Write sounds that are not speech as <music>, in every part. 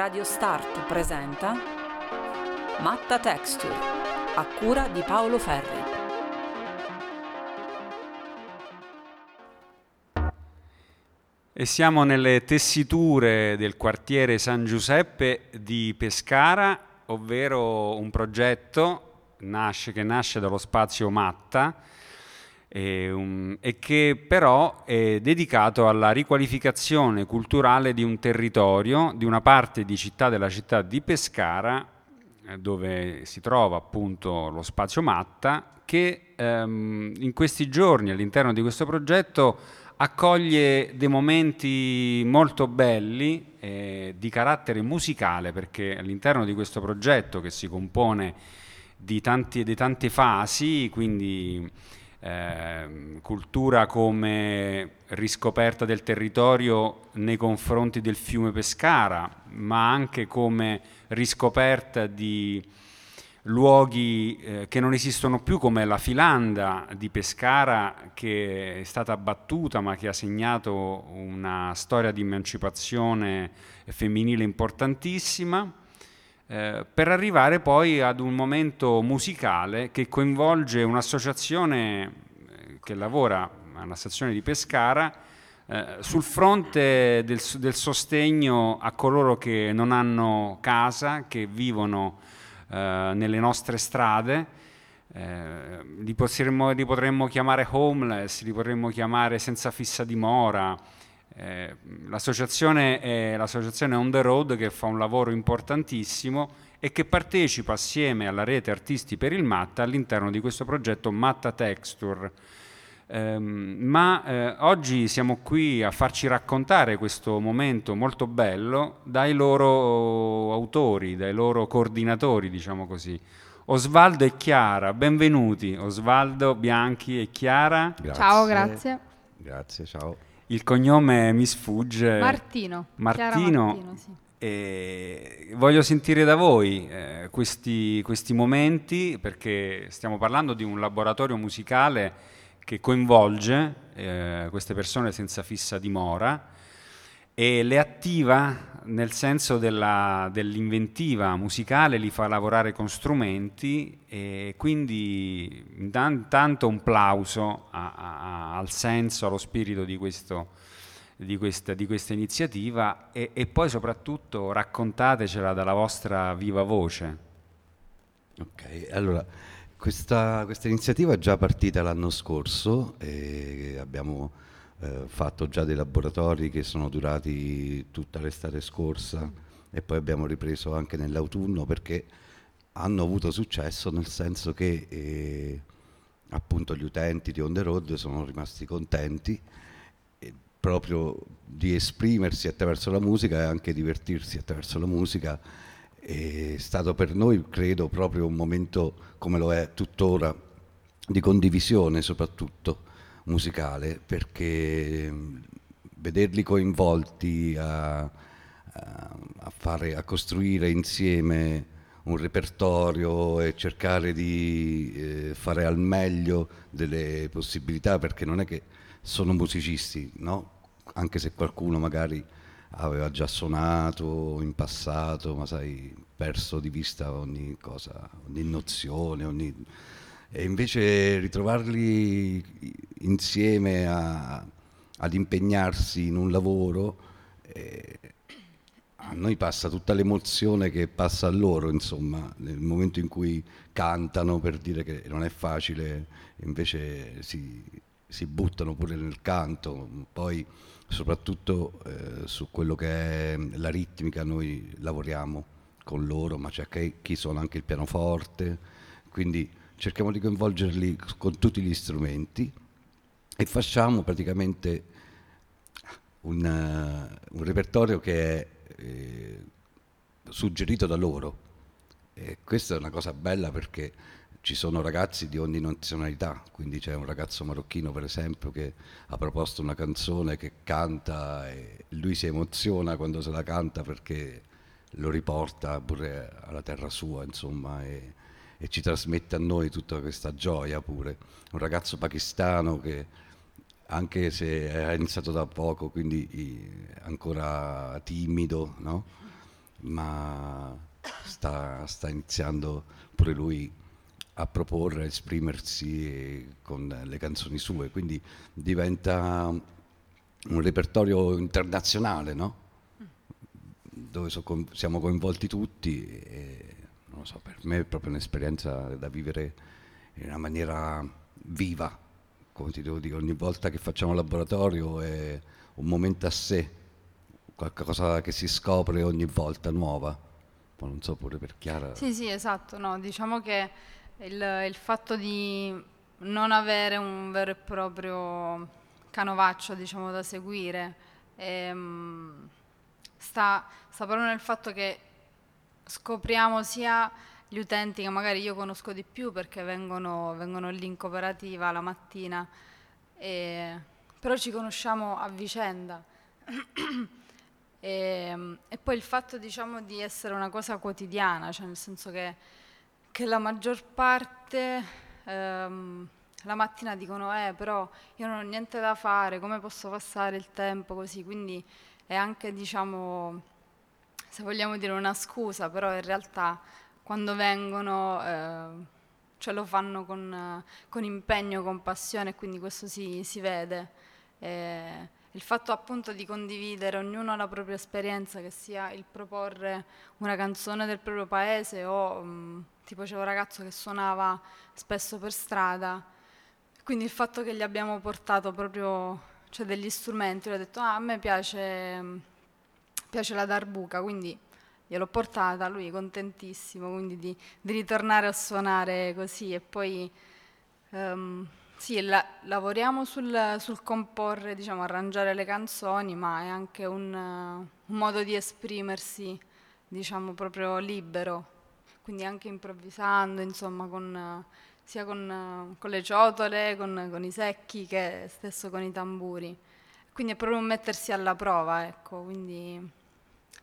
Radio Start presenta Matta Texture a cura di Paolo Ferri. E siamo nelle tessiture del quartiere San Giuseppe di Pescara, ovvero un progetto nasce, che nasce dallo spazio Matta e, um, e, che però è dedicato alla riqualificazione culturale di un territorio, di una parte di città della città di Pescara, eh, dove si trova appunto lo spazio Matta, che um, in questi giorni all'interno di questo progetto accoglie dei momenti molto belli eh, di carattere musicale, perché all'interno di questo progetto che si compone di, di tante fasi, quindi eh, cultura come riscoperta del territorio nei confronti del fiume Pescara, ma anche come riscoperta di luoghi eh, che non esistono più come la filanda di Pescara che è stata abbattuta ma che ha segnato una storia di emancipazione femminile importantissima eh, per arrivare poi ad un momento musicale che coinvolge un'associazione eh, che lavora alla stazione di Pescara eh, sul fronte del, del, sostegno a coloro che non hanno casa, che vivono eh, nelle nostre strade. Eh, li, potremmo, li potremmo chiamare homeless, li potremmo chiamare senza fissa dimora, eh, l'associazione è l'associazione On The Road che fa un lavoro importantissimo e che partecipa assieme alla rete Artisti per il Matta all'interno di questo progetto Matta Texture. Eh, ma eh, oggi siamo qui a farci raccontare questo momento molto bello dai loro autori, dai loro coordinatori, diciamo così. Osvaldo e Chiara, benvenuti. Osvaldo, Bianchi e Chiara. Grazie. Ciao, grazie. Grazie, ciao. Il cognome mi sfugge. Martino. Martino. Martino sì. E voglio sentire da voi eh, questi, questi, momenti perché stiamo parlando di un laboratorio musicale che coinvolge eh, queste persone senza fissa dimora e le attiva nel senso della, dell'inventiva musicale, li fa lavorare con strumenti e quindi intanto un plauso a, a, al senso, allo spirito di, questo, di, questa, di questa, iniziativa e, e, poi soprattutto raccontatecela dalla vostra viva voce. Ok, allora questa, questa iniziativa è già partita l'anno scorso e abbiamo eh, fatto già dei laboratori che sono durati tutta l'estate scorsa e poi abbiamo ripreso anche nell'autunno perché hanno avuto successo nel senso che eh, appunto gli utenti di On The Road sono rimasti contenti proprio di esprimersi attraverso la musica e anche divertirsi attraverso la musica è stato per noi credo proprio un momento come lo è tuttora di condivisione soprattutto musicale perché vederli coinvolti a, a, fare, a costruire insieme un repertorio e cercare di eh, fare al meglio delle possibilità perché non è che sono musicisti, no? anche se qualcuno magari aveva già suonato in passato, ma sai, perso di vista ogni cosa, ogni nozione, ogni e invece ritrovarli insieme a, ad impegnarsi in un lavoro, eh, a noi passa tutta l'emozione che passa a loro, insomma, nel momento in cui cantano per dire che non è facile, invece si, si buttano pure nel canto, poi soprattutto eh, su quello che è la ritmica noi lavoriamo con loro, ma c'è chi suona anche il pianoforte, quindi cerchiamo di coinvolgerli con tutti gli strumenti e facciamo praticamente un, uh, un repertorio che è eh, suggerito da loro. E questa è una cosa bella perché ci sono ragazzi di ogni nazionalità, quindi c'è un ragazzo marocchino per esempio che ha proposto una canzone che canta e lui si emoziona quando se la canta perché lo riporta pure alla terra sua, insomma. E, e ci trasmette a noi tutta questa gioia pure. Un ragazzo pakistano che anche se ha iniziato da poco, quindi ancora timido, no? ma sta, sta iniziando pure lui a proporre, a esprimersi con le canzoni sue, quindi diventa un repertorio internazionale, no? dove so, siamo coinvolti tutti e non lo so, per me è proprio un'esperienza da vivere in una maniera viva, come ti devo dire, ogni volta che facciamo laboratorio è un momento a sé, qualcosa che si scopre ogni volta nuova. Ma non so pure per Chiara. Sì, sì, esatto, no, diciamo che il, il fatto di non avere un vero e proprio canovaccio diciamo, da seguire ehm, sta, sta proprio nel fatto che scopriamo sia gli utenti che magari io conosco di più perché vengono, vengono lì in cooperativa la mattina, e, però ci conosciamo a vicenda. <clears throat> e, e, poi il fatto diciamo, di essere una cosa quotidiana, cioè nel senso che che la maggior parte ehm, la mattina dicono eh però io non ho niente da fare, come posso passare il tempo così, quindi è anche diciamo se vogliamo dire una scusa, però in realtà quando vengono eh, ce lo fanno con, con, impegno, con passione, quindi questo si, si vede. Eh, il fatto appunto di condividere ognuno la propria esperienza, che sia il proporre una canzone del proprio paese o mh, tipo c'è un ragazzo che suonava spesso per strada, quindi il fatto che gli abbiamo portato proprio cioè, degli strumenti, lui ha detto ah, a me piace, piace la darbuca, quindi gliel'ho portata, lui è contentissimo quindi di, di ritornare a suonare così e poi um, sì, la, lavoriamo sul, sul, comporre, diciamo, arrangiare le canzoni, ma è anche un, un modo di esprimersi, diciamo, proprio libero quindi anche improvvisando, insomma, con, sia con, con, le ciotole, con, con, i secchi che stesso con i tamburi. Quindi è proprio un mettersi alla prova, ecco, quindi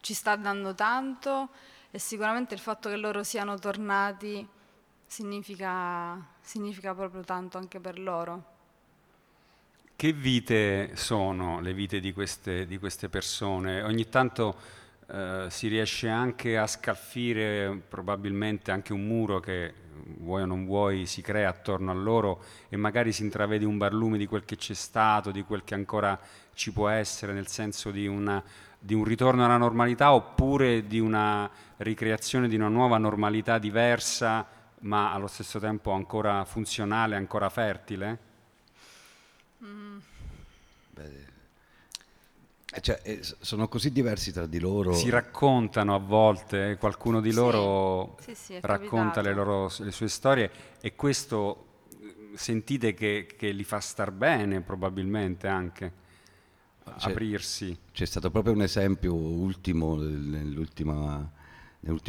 ci sta dando tanto e sicuramente il fatto che loro siano tornati significa, significa proprio tanto anche per loro. Che vite sono le vite di queste, di queste persone? Ogni tanto eh, si riesce anche a scalfire probabilmente anche un muro che vuoi o non vuoi si crea attorno a loro e magari si intravede un barlume di quel che c'è stato, di quel che ancora ci può essere, nel senso di, una, di un ritorno alla normalità oppure di una ricreazione di una nuova normalità diversa ma allo stesso tempo ancora funzionale, ancora fertile? Mm. Beh, eh, cioè, eh, sono così diversi tra di loro. Si raccontano a volte, eh, qualcuno di loro sì, sì, racconta le, loro, le, sue storie e questo sentite che, che, li fa star bene probabilmente anche, c'è, aprirsi. C'è stato proprio un esempio ultimo nell'ultimo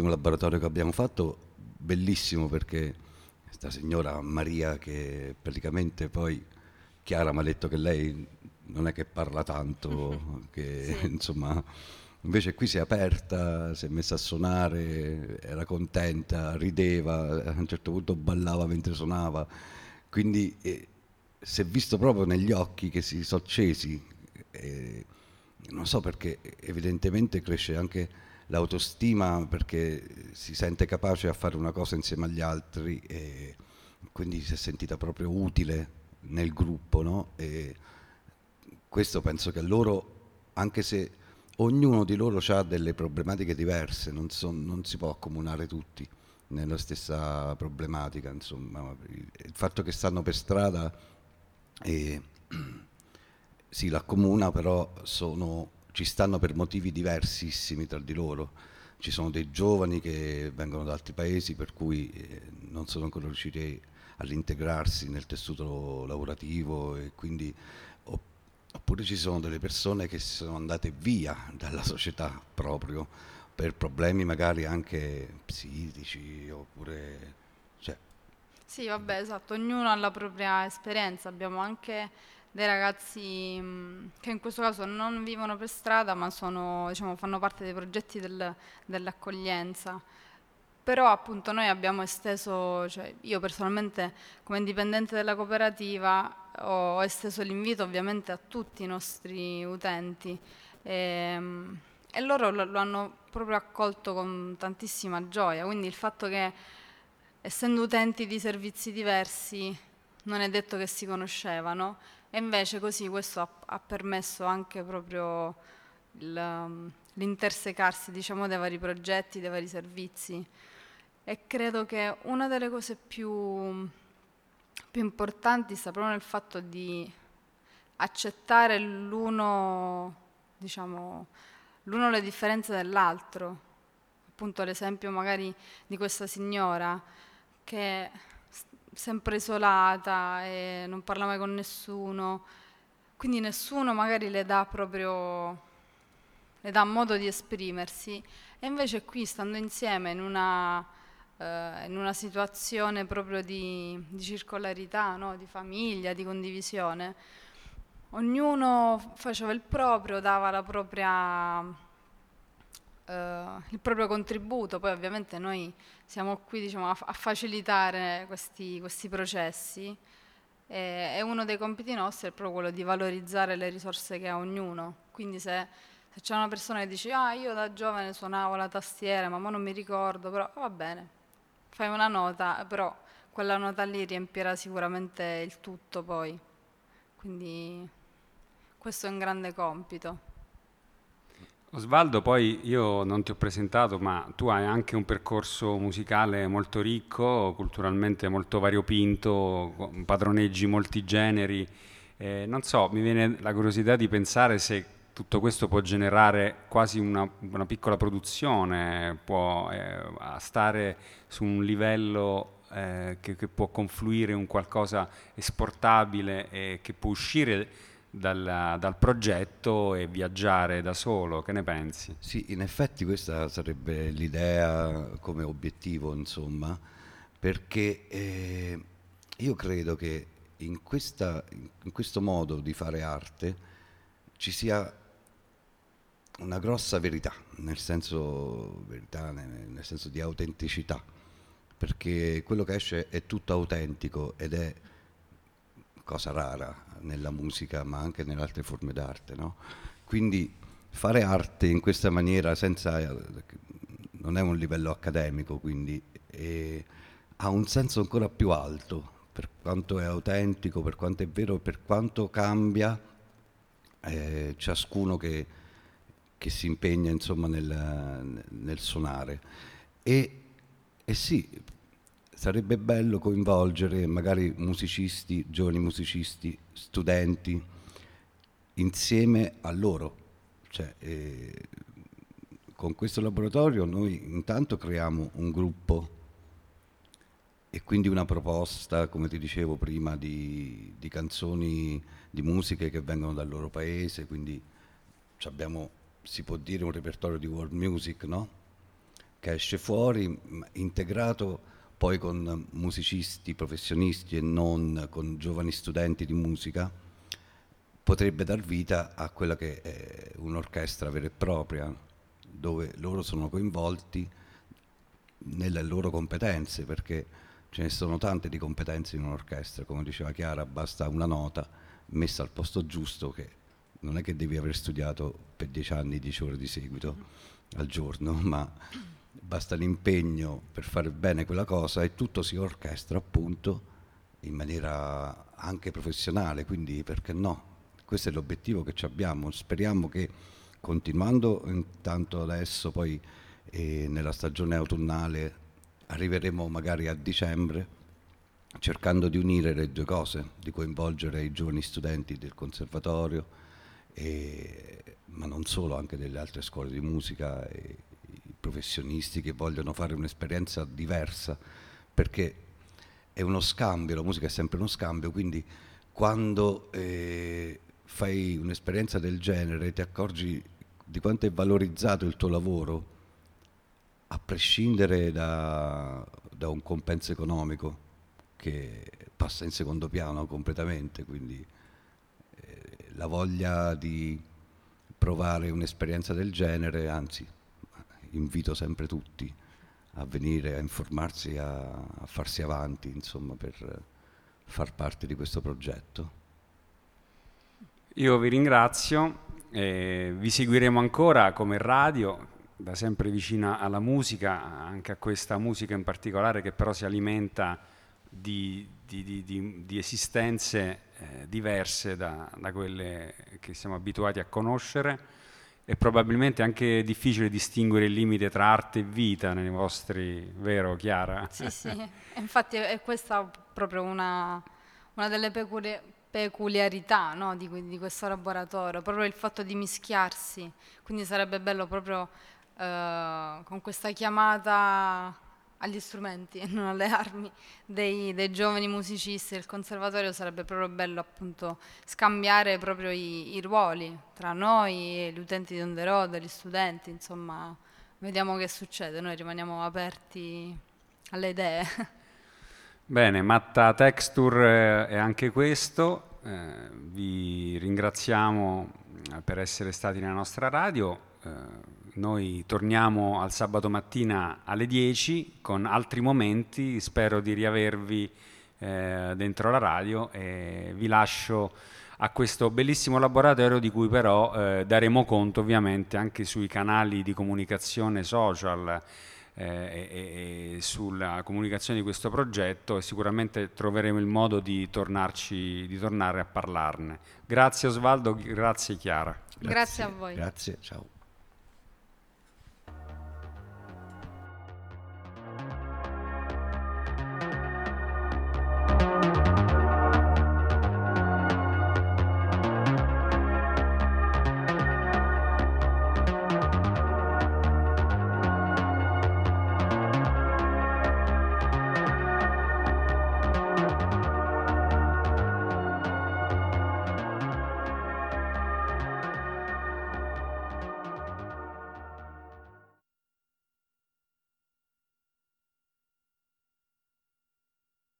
laboratorio che abbiamo fatto, bellissimo perché questa signora Maria che praticamente poi Chiara mi ha detto che lei non è che parla tanto, <laughs> che sì. <laughs> insomma invece qui si è aperta, si è messa a suonare, era contenta, rideva, a un certo punto ballava mentre suonava, quindi eh, si è visto proprio negli occhi che si sono accesi, non so perché evidentemente cresce anche l'autostima perché si sente capace a fare una cosa insieme agli altri e quindi si è sentita proprio utile nel gruppo, no? E, questo penso che loro, anche se ognuno di loro ha delle problematiche diverse, non, so, non si può accomunare tutti nella stessa problematica, insomma, il fatto che stanno per strada <clears throat> si l'accomuna, però sono, ci stanno per motivi diversissimi tra di loro. Ci sono dei giovani che vengono da altri paesi per cui eh, non sono ancora riusciti ad integrarsi nel tessuto lavorativo e quindi Oppure ci sono delle persone che sono andate via dalla società proprio per problemi magari anche psichici oppure... Cioè. Sì, vabbè, esatto, ognuno ha la propria esperienza. Abbiamo anche dei ragazzi mh, che in questo caso non vivono per strada ma sono, diciamo, fanno parte dei progetti del, dell'accoglienza. Però appunto noi abbiamo esteso, cioè io personalmente come indipendente della cooperativa ho esteso l'invito ovviamente a tutti i nostri utenti. E, ehm, e loro lo, lo hanno proprio accolto con tantissima gioia, quindi il fatto che essendo utenti di servizi diversi non è detto che si conoscevano e invece così questo ha, ha permesso anche proprio il, l'intersecarsi diciamo, dei vari progetti, dei vari servizi e credo che una delle cose più, più importanti sta proprio nel fatto di accettare l'uno, diciamo, l'uno le differenze dell'altro. Appunto l'esempio magari di questa signora che sempre isolata e non parla mai con nessuno, quindi nessuno magari le dà proprio le dà modo di esprimersi e invece qui stando insieme in una, eh, in una situazione proprio di, di circolarità, no? di famiglia, di condivisione, ognuno faceva il proprio, dava propria, eh, il proprio contributo, poi ovviamente noi siamo qui diciamo, a, a, facilitare questi, questi processi e, e, uno dei compiti nostri è proprio quello di valorizzare le risorse che ha ognuno, quindi se, se c'è una persona che dice ah io da giovane suonavo la tastiera ma ora non mi ricordo, però va bene, fai una nota, però quella nota lì riempirà sicuramente il tutto poi. Quindi questo è un grande compito. Osvaldo, poi io non ti ho presentato, ma tu hai anche un percorso musicale molto ricco, culturalmente molto variopinto, padroneggi molti generi. Eh, non so, mi viene la curiosità di pensare se tutto questo può generare quasi una, una piccola produzione, può eh, stare su un livello eh, che, che, può confluire in qualcosa esportabile e che può uscire dal, dal, progetto e viaggiare da solo, che ne pensi? Sì, in effetti questa sarebbe l'idea come obiettivo, insomma, perché eh, io credo che in, questa, in questo modo di fare arte ci sia una grossa verità, nel senso, verità, nel senso di autenticità, perché quello che esce è tutto autentico ed è cosa rara nella musica ma anche nelle altre forme d'arte. No? Quindi fare arte in questa maniera senza, non è un livello accademico, quindi ha un senso ancora più alto per quanto è autentico, per quanto è vero, per quanto cambia eh, ciascuno che, che, si impegna insomma, nel, nel suonare. E, e sì, sarebbe bello coinvolgere magari musicisti, giovani musicisti, studenti, insieme a loro. Cioè, eh, con questo laboratorio noi intanto creiamo un gruppo e quindi una proposta, come ti dicevo prima, di, di canzoni, di musiche che vengono dal loro paese, quindi abbiamo, si può dire, un repertorio di world music, no? che esce fuori, integrato poi con musicisti professionisti e non con giovani studenti di musica, potrebbe dar vita a quella che è un'orchestra vera e propria, dove loro sono coinvolti nelle loro competenze, perché ce ne sono tante di competenze in un'orchestra, come diceva Chiara, basta una nota messa al posto giusto che non è che devi aver studiato per dieci anni, dieci ore di seguito al giorno, <laughs> ma basta l'impegno per fare bene quella cosa e tutto si orchestra appunto in maniera anche professionale, quindi perché no? Questo è l'obiettivo che abbiamo, speriamo che continuando intanto adesso poi eh, nella stagione autunnale arriveremo magari a dicembre cercando di unire le due cose, di coinvolgere i giovani studenti del conservatorio, e, ma non solo, anche delle altre scuole di musica e, professionisti che vogliono fare un'esperienza diversa, perché è uno scambio, la musica è sempre uno scambio, quindi quando eh, fai un'esperienza del genere ti accorgi di quanto è valorizzato il tuo lavoro, a prescindere da, da un compenso economico che passa in secondo piano completamente, quindi eh, la voglia di provare un'esperienza del genere, anzi invito sempre tutti a venire a informarsi, a, a farsi avanti, insomma, per far parte di questo progetto. Io vi ringrazio, eh, vi seguiremo ancora come radio, da sempre vicina alla musica, anche a questa musica in particolare che però si alimenta di, di, di, di esistenze eh, diverse da, da, quelle che siamo abituati a conoscere. È probabilmente anche difficile distinguere il limite tra arte e vita nei vostri, vero Chiara? Sì, sì, infatti è questa proprio una, una delle peculiarità peculiarità no, di, di, questo laboratorio, proprio il fatto di mischiarsi, quindi sarebbe bello proprio eh, con questa chiamata agli strumenti <laughs> e non alle armi dei, dei, giovani musicisti. Del conservatorio sarebbe proprio bello appunto scambiare proprio i, i ruoli tra noi, gli utenti di On The Road, gli studenti, insomma vediamo che succede, noi rimaniamo aperti alle idee. <laughs> Bene, Matta Texture eh, è anche questo, eh, vi ringraziamo eh, per essere stati nella nostra radio, eh, noi torniamo al sabato mattina alle 10 con altri momenti, spero di riavervi eh, dentro la radio e vi lascio a questo bellissimo laboratorio di cui però eh, daremo conto ovviamente anche sui canali di comunicazione social eh, e, e, sulla comunicazione di questo progetto e sicuramente troveremo il modo di, tornarci, di tornare a parlarne. Grazie Osvaldo, grazie Chiara. Grazie, grazie a voi. Grazie, ciao.